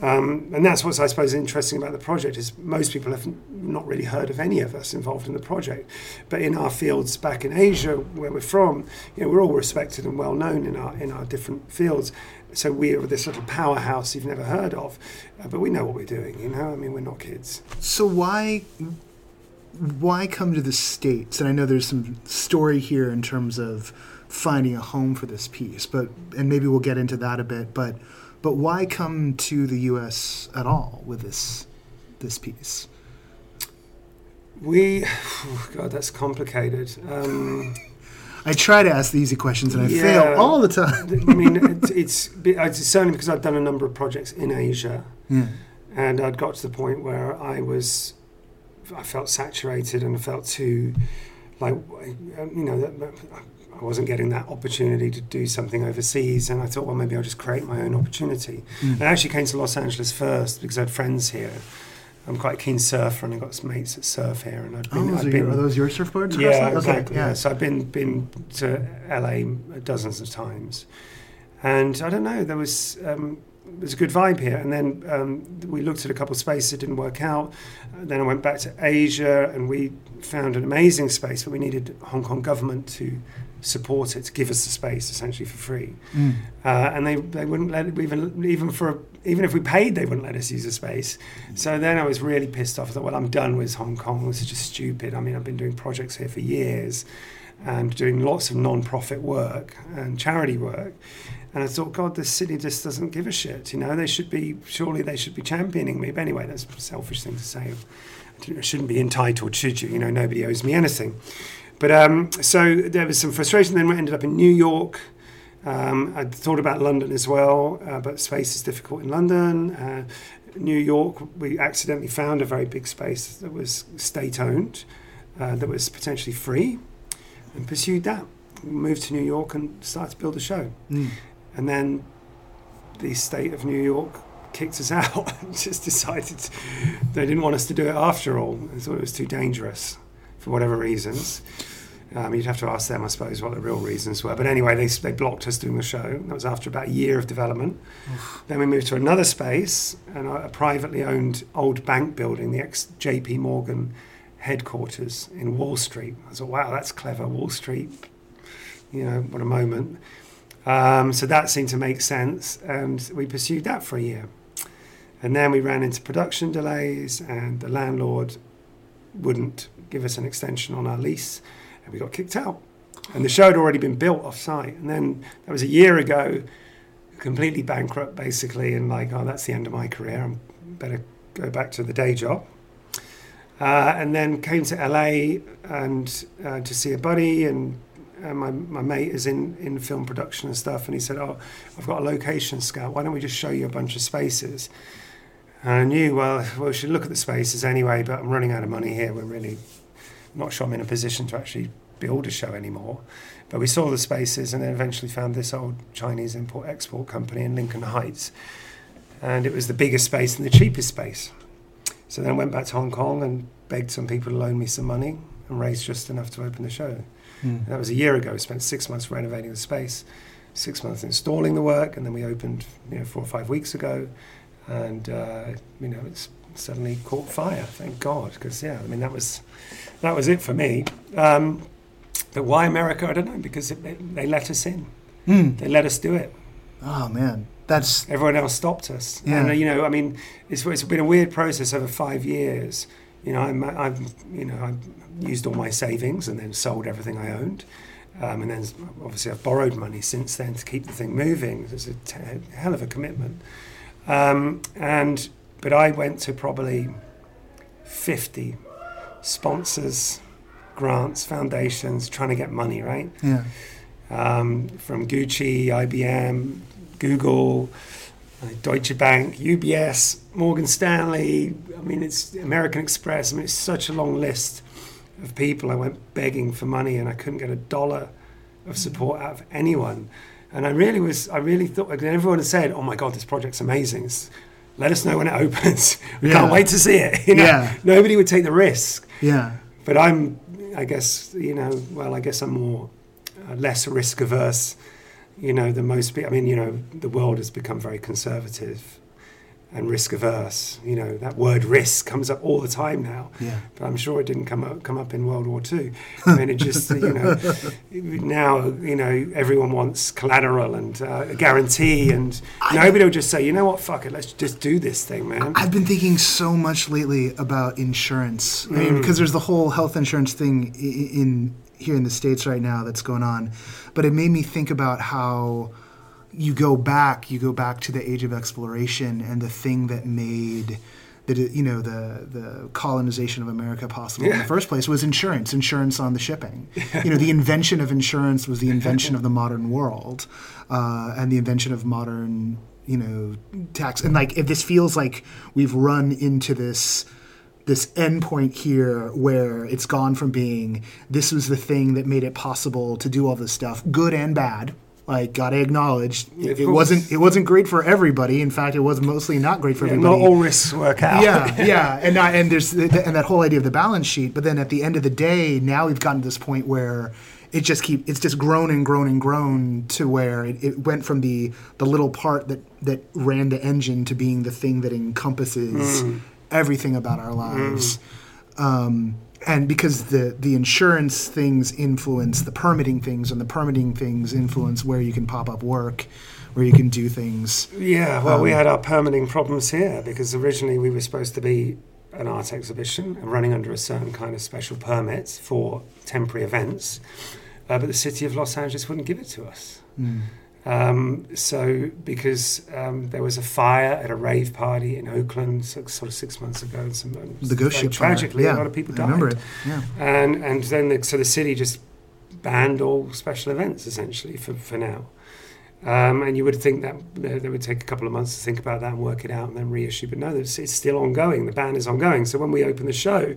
Um, and that's what's, I suppose, interesting about the project is most people have not really heard of any of us involved in the project. But in our fields back in Asia, where we're from, you know, we're all respected and well known in our in our different fields. So we are this little powerhouse you've never heard of, uh, but we know what we're doing. You know, I mean, we're not kids. So why why come to the states? And I know there's some story here in terms of finding a home for this piece, but and maybe we'll get into that a bit. But but why come to the U.S. at all with this this piece? We, [SIGHS] God, that's complicated. Um, I try to ask the easy questions and I Yeah. fail all the time. I mean, it's, it's it's certainly because I've done a number of projects in Asia. Yeah. and I'd got to the point where I was, I felt saturated and I felt too, like, you know, I wasn't getting that opportunity to do something overseas, and I thought, well, maybe I'll just create my own opportunity. Mm. I actually came to Los Angeles first because I had friends here. I'm quite a keen surfer, and I got some mates that surf here, and I'd Oh, been, those I'd are, been your, are those your surfboards? yeah, exactly. Okay, Yeah. So I've been been to LA dozens of times, and I don't know. There was um, there's a good vibe here, and then um, we looked at a couple of spaces that didn't work out. Then I went back to Asia, and we found an amazing space, but we needed Hong Kong government to support it, to give us the space essentially for free. Mm. Uh, and they, they wouldn't let it even even for even if we paid they wouldn't let us use the space. So then I was really pissed off. I thought, well, I'm done with Hong Kong. This is just stupid. I mean, I've been doing projects here for years and doing lots of non-profit work and charity work. And I thought, God, this city just doesn't give a shit. You know, they should be surely they should be championing me. But anyway, that's a selfish thing to say. I shouldn't be entitled, should you? You know, nobody owes me anything. But um, so there was some frustration. Then we ended up in New York. Um, I thought about London as well, uh, but space is difficult in London. Uh, New York, we accidentally found a very big space that was state owned, uh, that was potentially free, and pursued that. Moved to New York and started to build a show. Mm. And then the state of New York kicked us [LAUGHS] out and just decided they didn't want us to do it after all. They thought it was too dangerous for whatever reasons. Um, you'd have to ask them, I suppose, what the real reasons were. But anyway, they, they blocked us doing the show. That was after about a year of development. Then we moved to another space, and a, a privately owned old bank building, the ex JP Morgan headquarters in Wall Street. I thought, wow, that's clever, Wall Street. You know, what a moment. Um, so that seemed to make sense, and we pursued that for a year. And then we ran into production delays, and the landlord wouldn't give us an extension on our lease, and we got kicked out. And the show had already been built off site. And then that was a year ago, completely bankrupt basically, and like, oh, that's the end of my career. I'm better go back to the day job. Uh, and then came to LA and uh, to see a buddy, and uh, my, my mate is in, in film production and stuff. And he said, Oh, I've got a location scout. Why don't we just show you a bunch of spaces? And I knew, well, well, we should look at the spaces anyway, but I'm running out of money here. We're really not sure I'm in a position to actually build a show anymore. But we saw the spaces and then eventually found this old Chinese import export company in Lincoln Heights. And it was the biggest space and the cheapest space. So then I went back to Hong Kong and begged some people to loan me some money and raised just enough to open the show. Mm. That was a year ago. We spent six months renovating the space, six months installing the work, and then we opened you know, four or five weeks ago. And uh, you know, it's suddenly caught fire. Thank God, because yeah, I mean that was that was it for me. Um, but why America? I don't know because it, they, they let us in. Mm. They let us do it. Oh man, that's Everyone else stopped us. Yeah. And you know, I mean, it's, it's been a weird process over five years. You know, I'm, I've you know I've used all my savings and then sold everything I owned, um, and then obviously I've borrowed money since then to keep the thing moving. It's a t- hell of a commitment. Um, and but I went to probably fifty sponsors, grants, foundations, trying to get money. Right yeah. um, from Gucci, IBM, Google, Deutsche Bank, UBS, Morgan Stanley. I mean, it's American Express. I mean, it's such a long list of people. I went begging for money, and I couldn't get a dollar of support out of anyone. And I really was. I really thought. And everyone had said, "Oh my God, this project's amazing. It's- Let us know when it [LAUGHS] opens. We Yeah. can't wait to see it." [LAUGHS] You know, Yeah. nobody would take the risk Yeah. but I'm, I guess, you know, well, I guess I'm more uh, less risk averse, you know, the most. I mean, you know, the world has become very conservative and risk averse. You know, that word risk comes up all the time now. Yeah. But I'm sure it didn't come up come up in World War II. [LAUGHS] I mean, it just you know now you know everyone wants collateral and uh, a guarantee, and nobody will just say, you know what, fuck it, let's just do this thing, man. I've been thinking so much lately about insurance. I mean, because there's the whole health insurance thing i- i- in here in the states right now that's going on, but it made me think about how you go back, you go back to the age of exploration and the thing that made that you know the the colonization of America possible in the first place was insurance, insurance on the shipping. [LAUGHS] You know, the invention of insurance was the invention of the modern world, uh, and the invention of modern you know tax. And like, if this feels like we've run into this this endpoint here where it's gone from being this was the thing that made it possible to do all this stuff, good and bad. Like, gotta acknowledge, of it wasn't it wasn't great for everybody. In fact, it was mostly not great for Yeah, everybody not all risks work out. yeah, [LAUGHS] yeah, and not, and there's th- and that whole idea of the balance sheet. But then at the end of the day, now we've gotten to this point where it just keep it's just grown and grown and grown to where it, it went from the the little part that that ran the engine to being the thing that encompasses mm. Everything about our lives. Um, and because the the insurance things influence the permitting things, and the permitting things influence where you can pop up work, where you can do things. Yeah, well, we Um, had our permitting problems here because originally we were supposed to be an art exhibition running under a certain kind of special permit for temporary events, uh, but the city of Los Angeles wouldn't give it to us. Mm. Um, so, because um, there was a fire at a rave party in Oakland six, sort of six months ago, and some, The ghost ship tragically, yeah, a lot of people I died. remember it. Yeah. And and then the, so the city just banned all special events essentially for, for now. Um, and you would think that they they would take a couple of months to think about that and work it out and then reissue. But no, it's, it's still ongoing. The ban is ongoing. So when we open the show,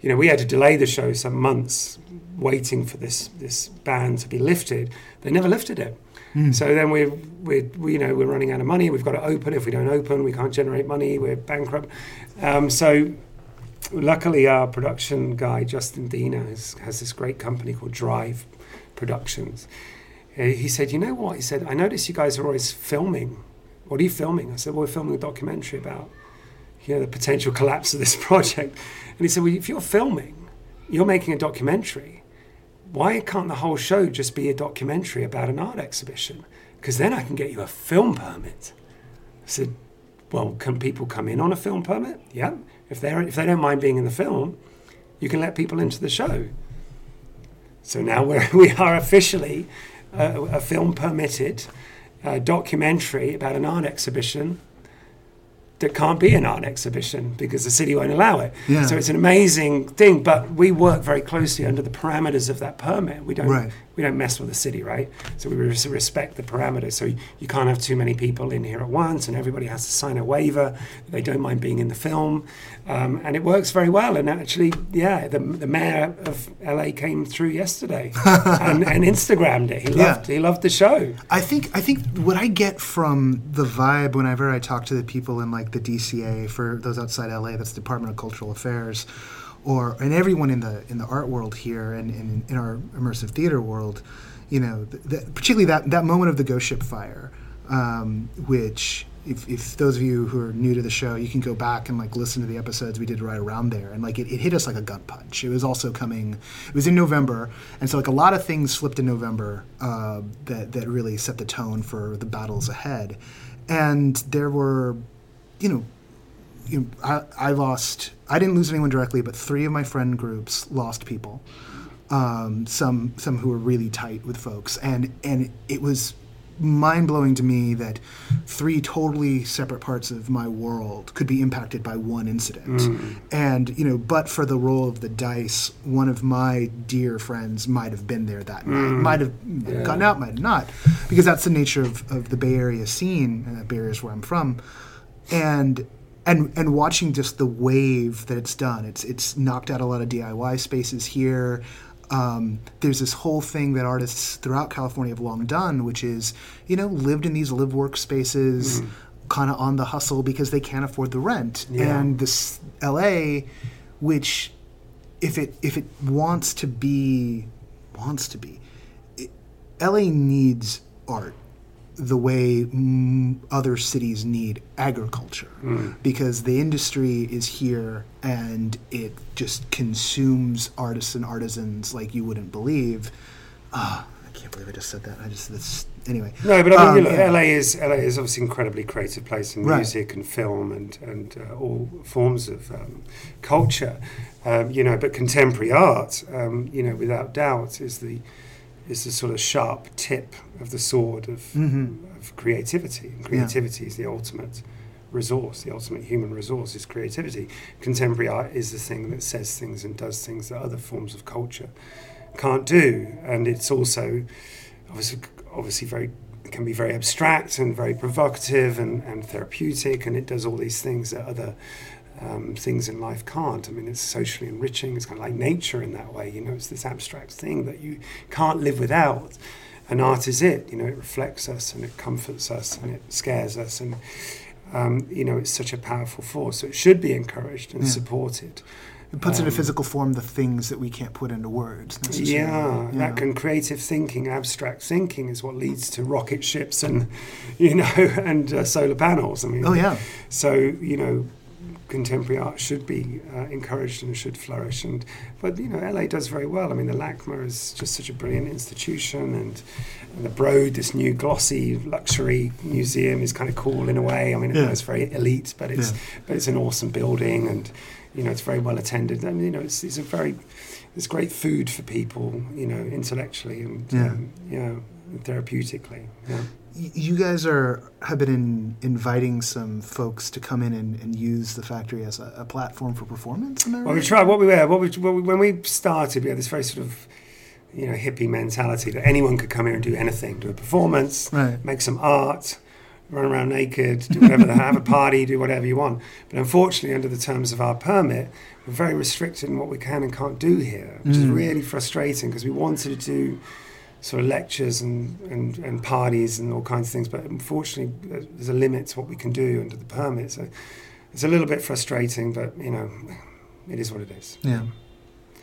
you know, we had to delay the show some months, waiting for this this ban to be lifted. They never lifted it. So then we're, we're, we, you know, we're running out of money. We've got to open. If we don't open, we can't generate money. We're bankrupt. Um, so luckily, our production guy Justin Dina has, has this great company called Drive Productions. Uh, he said, "You know what?" He said, "I notice you guys are always filming. What are you filming?" I said, "Well, we're filming a documentary about you know the potential [LAUGHS] collapse of this [LAUGHS] project." And he said, "Well, if you're filming, you're making a documentary. Why can't the whole show just be a documentary about an art exhibition? Because then I can get you a film permit." I said, "Well, can people come in on a film permit? Yeah. If they if they don't mind being in the film, you can let people into the show." So now we're, [LAUGHS] we are officially a, a film permitted uh, documentary about an art exhibition that can't be an art exhibition because the city won't allow it. Yeah. So it's an amazing thing, but we work very closely under the parameters of that permit. We don't Right. We don't mess with the city, right? So we respect the parameters. So you, can't have too many people in here at once, and everybody has to sign a waiver. They don't mind being in the film, um, and it works very well. And actually, yeah, the, the mayor of LA came through yesterday [LAUGHS] and, and Instagrammed it. He Yeah. loved he loved the show. I think I think what I get from the vibe whenever I talk to the people in like the DCA for those outside LA, that's Department of Cultural Affairs, or and everyone in the in the art world here and, and in our immersive theater world, you know, th- particularly that that moment of the ghost ship fire, um, which. If, if those of you who are new to the show, you can go back and like listen to the episodes we did right around there, and like it, it hit us like a gut punch. It was also coming. It was in November, and so like a lot of things flipped in November uh, that that really set the tone for the battles ahead. And there were, you know, you know, I, I lost. I didn't lose anyone directly, but three of my friend groups lost people. Um, some some who were really tight with folks, and and it was mind blowing to me that three totally separate parts of my world could be impacted by one incident. Mm. And you know, but for the roll of the dice, one of my dear friends might have been there that night, mm. might have gotten out, might have not, because that's the nature of, of the Bay Area scene, and the Bay Area is where I'm from, and and and watching just the wave that it's done. It's it's knocked out a lot of DIY spaces here. Um, there's this whole thing that artists throughout California have long done, which is you know lived in these live work spaces, kind of on the hustle because they can't afford the rent. Yeah. And this L.A., which if it if it wants to be wants to be, it, L.A. needs art the way mm, other cities need agriculture because the industry is here and it just consumes artists and artisans like you wouldn't believe. Ah, I can't believe I just said that. I just that's anyway. No, but I mean, Um, yeah. LA is LA is obviously an incredibly creative place in Right. music and film and and uh, all forms of um, culture. Um, you know, but contemporary art, um, you know, without doubt, is the is the sort of sharp tip of the sword of, Mm-hmm. of creativity. And creativity is the ultimate resource, the ultimate human resource is creativity. Contemporary art is the thing that says things and does things that other forms of culture can't do, and it's also obviously obviously very can be very abstract and very provocative and, and therapeutic, and it does all these things that other um, things in life can't. I mean, it's socially enriching. It's kind of like nature in that way. You know, it's this abstract thing that you can't live without. And art is it. You know, it reflects us and it comforts us and it scares us and. Um, you know, it's such a powerful force. So it should be encouraged and Yeah. supported. It puts um, into physical form the things that we can't put into words. Yeah, that can creative thinking, abstract thinking is what leads to rocket ships and, [LAUGHS] you know, and uh, solar panels. I mean, Oh yeah. so you know, contemporary art should be uh, encouraged and should flourish. And but you know, LA does very well. I mean, the LACMA is just such a brilliant institution, and, and the Broad, this new glossy luxury museum, is kind of cool in a way. I mean, Yeah. it's very elite, but it's Yeah. but it's an awesome building, and you know, it's very well attended. And you know, it's it's a very it's great food for people, you know, intellectually and Yeah. um, you know, therapeutically. Yeah. You guys are have been in, inviting some folks to come in and, and use the factory as a, a platform for performance. Well, we tried what we were. What we, when we started, we had this very sort of you know hippie mentality that anyone could come here and do anything, do a performance, Right. make some art, run around naked, do whatever, they [LAUGHS] have a party, do whatever you want. But unfortunately, under the terms of our permit, we're very restricted in what we can and can't do here, which is Mm. really frustrating because we wanted to do sort of lectures and, and, and parties and all kinds of things, but unfortunately, there's- a limit to what we can do under the permit. So it's a little bit frustrating, but you know, it is what it is. Yeah.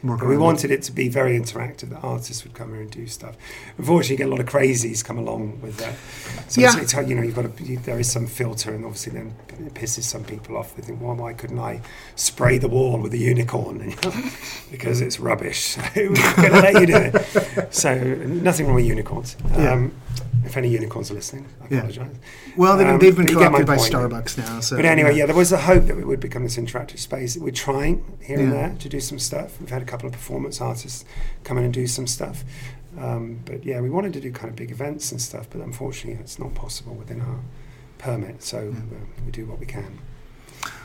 More we wanted it to be very interactive. That artists would come here and do stuff. Unfortunately, you get a lot of crazies come along with that. So Yeah. it's, it's, you know, you've got to, you, there is some filter, and obviously then it pisses some people off. They think, well, why couldn't I spray the wall with a unicorn? [LAUGHS] because it's rubbish. [LAUGHS] [LAUGHS] We're going to let you do it. So nothing wrong with unicorns. Yeah. Um, Um, if any unicorns are listening, I Yeah. apologise. Well, they've, Um, they've been but you get my co-opted by point. Starbucks now. So, But anyway, yeah, there was a hope that it would become this interactive space. We're trying here and there to do some stuff. We've had a couple of performance artists come in and do some stuff. Um, but yeah, we wanted to do kind of big events and stuff, but unfortunately, it's not possible within our permit. So uh, we do what we can.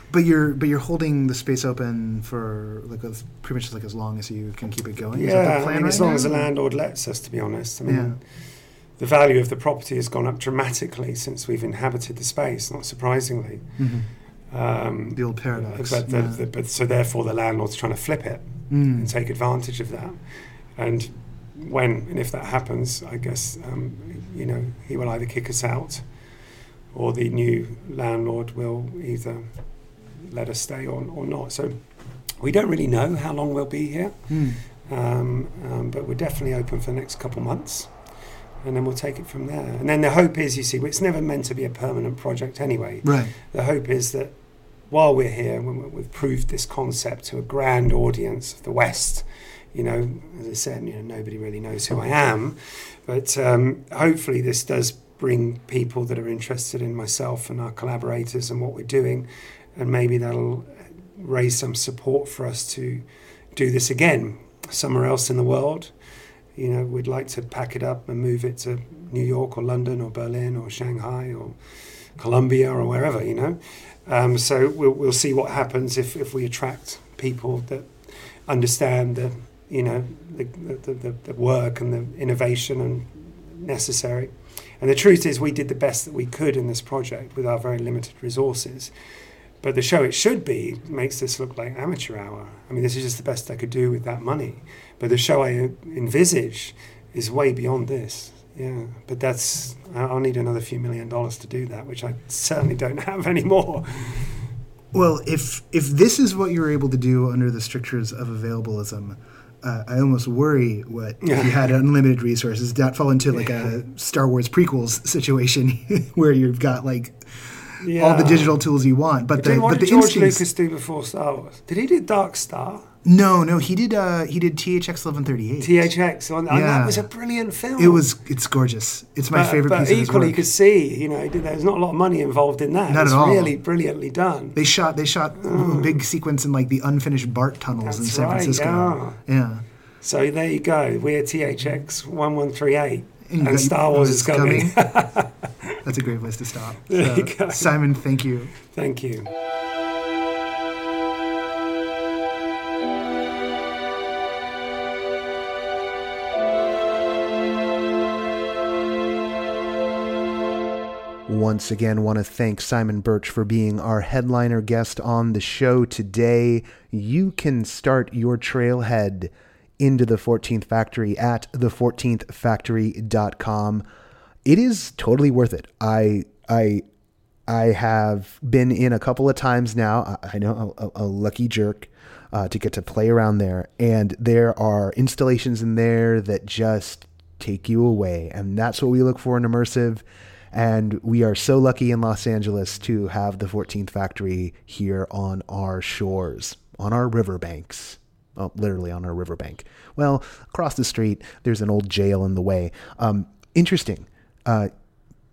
But you're but you're holding the space open for like as, pretty much like as long as you can keep it going. Yeah, the plan I mean, right as long now? as the landlord lets us, to be honest. I mean, Yeah. The value of the property has gone up dramatically since we've inhabited the space. Not surprisingly. Mhm. Um, The old paradox. But, the, yeah. the, but so therefore, the landlord's trying to flip it. Mm. and take advantage of that. And when and if that happens, I guess um, you know he will either kick us out, or the new landlord will either let us stay or, or not. So we don't really know how long we'll be here, Mm. um, um, but we're definitely open for the next couple months. And then we'll take it from there. And then the hope is, you see, it's never meant to be a permanent project anyway Right. the hope is that while we're here, we've proved this concept to a grand audience of the West, you know, as I said, you know, nobody really knows who I am, but um, hopefully this does bring people that are interested in myself and our collaborators and what we're doing, and maybe that'll raise some support for us to do this again somewhere else in the world. You know, we'd like to pack it up and move it to New York or London or Berlin or Shanghai or Colombia or wherever, you know. Um, so we'll, we'll see what happens if, if we attract people that understand the, you know, the, the, the, the work and the innovation and necessary. And the truth is, we did the best that we could in this project with our very limited resources. But the show it should be makes this look like amateur hour. I mean, this is just the best I could do with that money. But the show I envisage is way beyond this. Yeah, but that's I'll need another few million dollars to do that, which I certainly don't [LAUGHS] have anymore. Well, if if this is what you're able to do under the strictures of availabilism, uh, I almost worry what if you had unlimited resources. That fall into like [LAUGHS] a Star Wars prequels situation [LAUGHS] where you've got like Yeah. all the digital tools you want, but the but did the George instincts. Lucas do before Star Wars? Did he do Dark Star? No, no, he did. Uh, he did THX eleven thirty eight. THX. On, and Yeah. that was a brilliant film. It was. It's gorgeous. It's my but, favorite but piece of his equally, work. you could see, you know, there's not a lot of money involved in that. Not it's at all. really brilliantly done. They shot. They shot a big sequence in like the unfinished BART tunnels in That's San right, Francisco. Yeah. So there you go. We're THX 1138. you And, Star Wars is coming. [LAUGHS] That's a great place to stop. [LAUGHS] There you So, go. Simon, thank you. Thank you. Once again, want to thank Simon Birch for being our headliner guest on the show today. You can start your trailhead into the 14th Factory at the14thfactory.com. It is totally worth it. I I I have been in a couple of times now. I I know a, a lucky jerk uh, to get to play around there, and there are installations in there that just take you away, and that's what we look for in immersive. And we are so lucky in Los Angeles to have the 14th Factory here on our shores, on our riverbanks. Well, literally on our riverbank. Well, across the street, there's an old jail in the way. Um, interesting. Uh,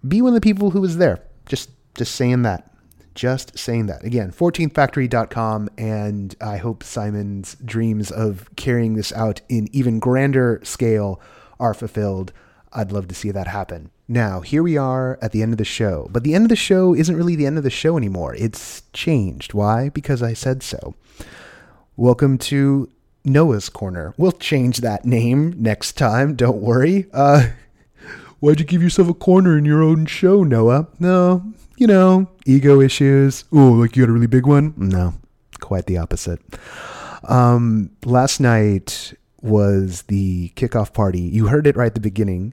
be one of the people who was there. Just just saying that. Just saying that. Again, 14thfactory.com and I hope Simon's dreams of carrying this out in even grander scale are fulfilled. I'd love to see that happen. Now, here we are at the end of the show. But the end of the show isn't really the end of the show anymore. It's changed. Why? Because I said so. Welcome to Noah's Corner. We'll change that name next time. Don't worry. Uh, [LAUGHS] why'd you give yourself a corner in your own show, Noah? No, you know, ego issues. Oh, like you got a really big one? No, quite the opposite. Um, last night was the kickoff party. You heard it right at the beginning.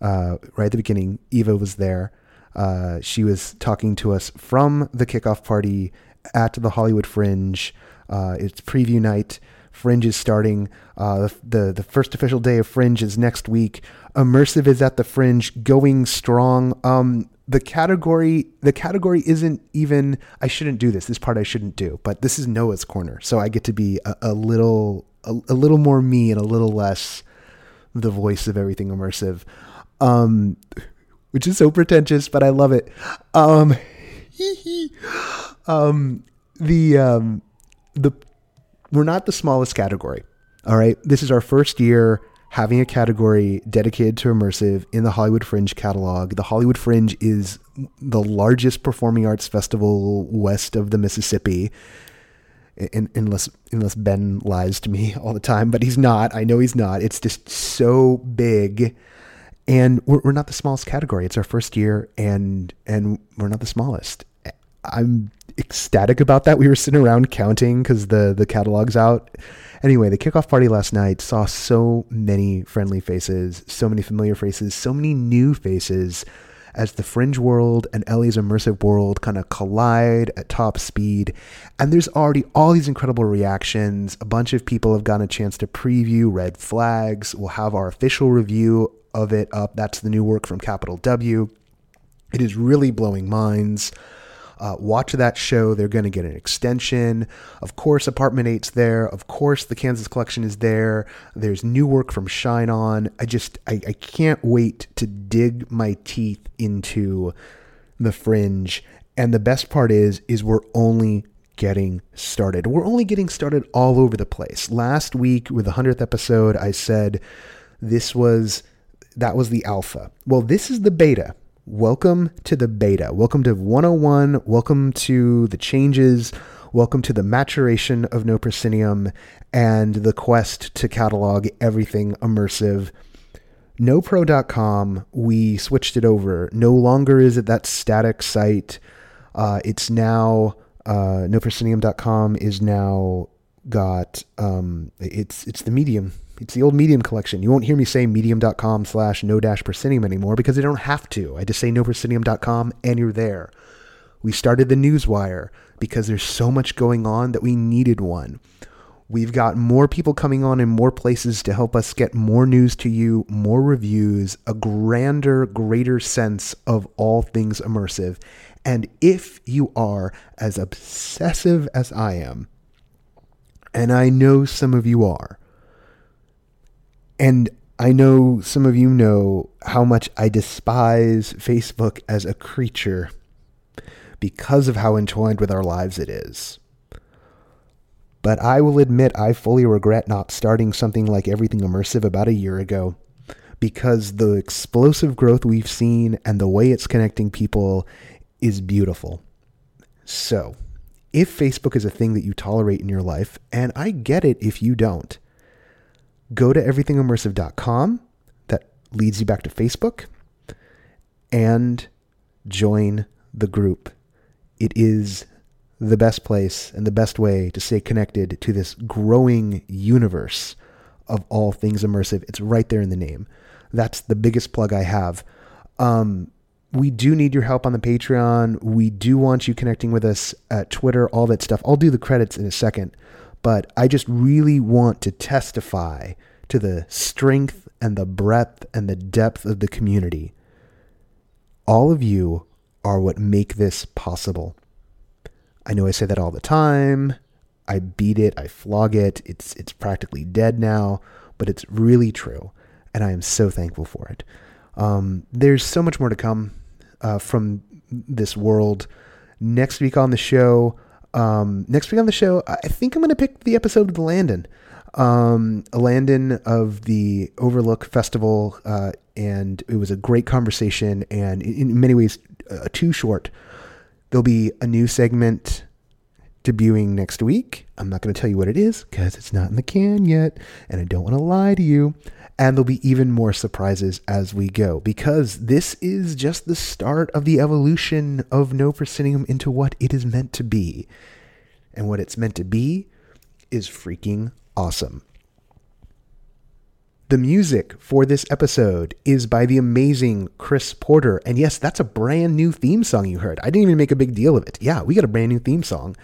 Uh, right at the beginning, Eva was there. Uh, she was talking to us from the kickoff party at the Hollywood Fringe. Uh, it's preview night. Fringe is starting. Uh, the the first official day of Fringe is next week. Immersive is at the Fringe, going strong. Um, the category the category isn't even. I shouldn't do this. This part I shouldn't do. But this is Noah's corner, so I get to be a, a little a, a little more me and a little less the voice of everything immersive. Um, which is so pretentious, but I love it. Um, [LAUGHS] um, the um, the we're not the smallest category. All right, this is our first year having a category dedicated to immersive in the Hollywood Fringe catalog. The Hollywood Fringe is the largest performing arts festival west of the Mississippi. In, unless unless Ben lies to me [LAUGHS] all the time, but he's not. I know he's not. It's just so big and we're, we're not the smallest category. It's our first year, and and we're not the smallest. I'm ecstatic about that. We were sitting around counting because the the catalog's out. Anyway, the kickoff party last night saw so many friendly faces, so many familiar faces, so many new faces as the fringe world and LA's immersive world kind of collide at top speed. And there's already all these incredible reactions. A bunch of people have gotten a chance to preview Red Flags. We'll have our official review of it up. That's the new work from Capital W. It is really blowing minds. Uh, watch that show. They're going to get an extension. Of course, Apartment 8's there. Of course, the Kansas Collection is there. There's new work from Shine On. I just, I, I can't wait to dig my teeth into the fringe. And the best part is, is we're only getting started. We're only getting started all over the place. Last week with the 100th episode, I said this was that was the alpha. Well, this is the beta. Welcome to the beta. Welcome to 101. Welcome to the changes. Welcome to the maturation of No Proscenium and the quest to catalog everything immersive. NoPro.com, we switched it over. No longer is it that static site. Uh, it's now, uh, is now got, um, it's, it's the medium it's the old Medium collection. You won't hear me say medium.com slash no dash proscenium anymore because I don't have to. I just say no proscenium.com and you're there. We started the Newswire because there's so much going on that we needed one. We've got more people coming on in more places to help us get more news to you, more reviews, a grander, greater sense of all things immersive. And if you are as obsessive as I am, and I know some of you are, and I know some of you know how much I despise Facebook as a creature because of how entwined with our lives it is. But I will admit I fully regret not starting something like Everything Immersive about a year ago because the explosive growth we've seen and the way it's connecting people is beautiful. So, if Facebook is a thing that you tolerate in your life, and I get it if you don't, go to everythingimmersive.com. That leads you back to Facebook and join the group. It is the best place and the best way to stay connected to this growing universe of all things immersive. It's right there in the name. That's the biggest plug I have. Um, we do need your help on the Patreon. We do want you connecting with us at Twitter, all that stuff. I'll do the credits in a second but I just really want to testify to the strength and the breadth and the depth of the community. All of you are what make this possible. I know I say that all the time. I beat it, I flog it. It's it's practically dead now, but it's really true, and I am so thankful for it. Um, there's so much more to come uh, from this world. Next week on the show, um, next week on the show, I think I'm going to pick the episode of the Landon. Um, Landon of the Overlook Festival, uh, and it was a great conversation, and in many ways, uh, too short. There'll be a new segment debuting next week. I'm not going to tell you what it is because it's not in the can yet, and I don't want to lie to you. And there'll be even more surprises as we go because this is just the start of the evolution of No Proscenium into what it is meant to be. And what it's meant to be is freaking awesome. The music for this episode is by the amazing Chris Porter. And yes, that's a brand new theme song you heard. I didn't even make a big deal of it. Yeah, we got a brand new theme song.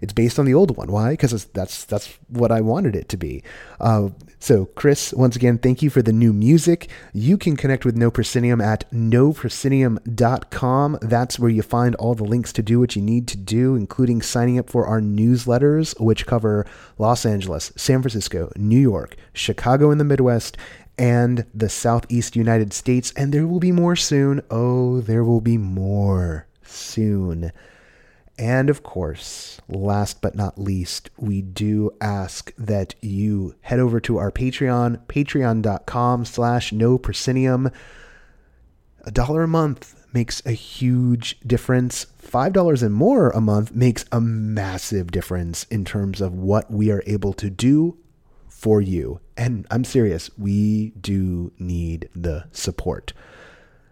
It's based on the old one. Why? Because that's that's what I wanted it to be. Uh, so, Chris, once again, thank you for the new music. You can connect with No Proscenium at noproscenium.com. That's where you find all the links to do what you need to do, including signing up for our newsletters, which cover Los Angeles, San Francisco, New York, Chicago in the Midwest, and the Southeast United States. And there will be more soon. Oh, there will be more soon. And of course, last but not least, we do ask that you head over to our Patreon, patreon.com slash no proscenium. A dollar a month makes a huge difference. Five dollars and more a month makes a massive difference in terms of what we are able to do for you. And I'm serious, we do need the support.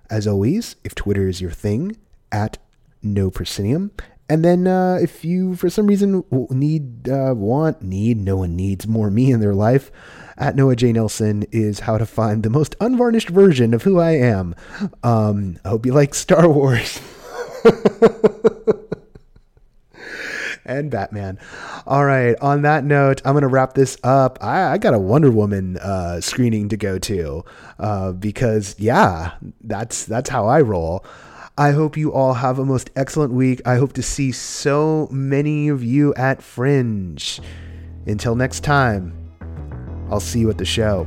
As always, if Twitter is your thing, at no proscenium. And then uh, if you, for some reason, need, uh, want, need, no one needs more me in their life, at Noah J. Nelson is how to find the most unvarnished version of who I am. Um, I hope you like Star Wars. [LAUGHS] and Batman. All right. On that note, I'm gonna wrap this up. I, I got a Wonder Woman uh, screening to go to uh, because yeah, that's that's how I roll. I hope you all have a most excellent week. I hope to see so many of you at Fringe. Until next time, I'll see you at the show.